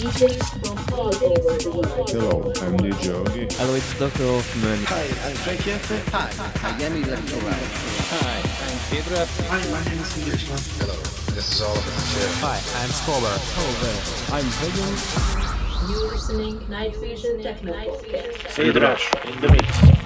Hello, I'm DJ Ogi. Hello, it's Dr. Hoffman. Hi, I'm Frank. Hi, I'm Lectoral. Hi, I'm Pedro. Hi, my name is. Hello, this is Oliver Hi, I'm Scholar. Hello, I'm Pagan. You're listening Night Vision Techno Podcast. Hydrash in the mix.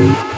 Thank you.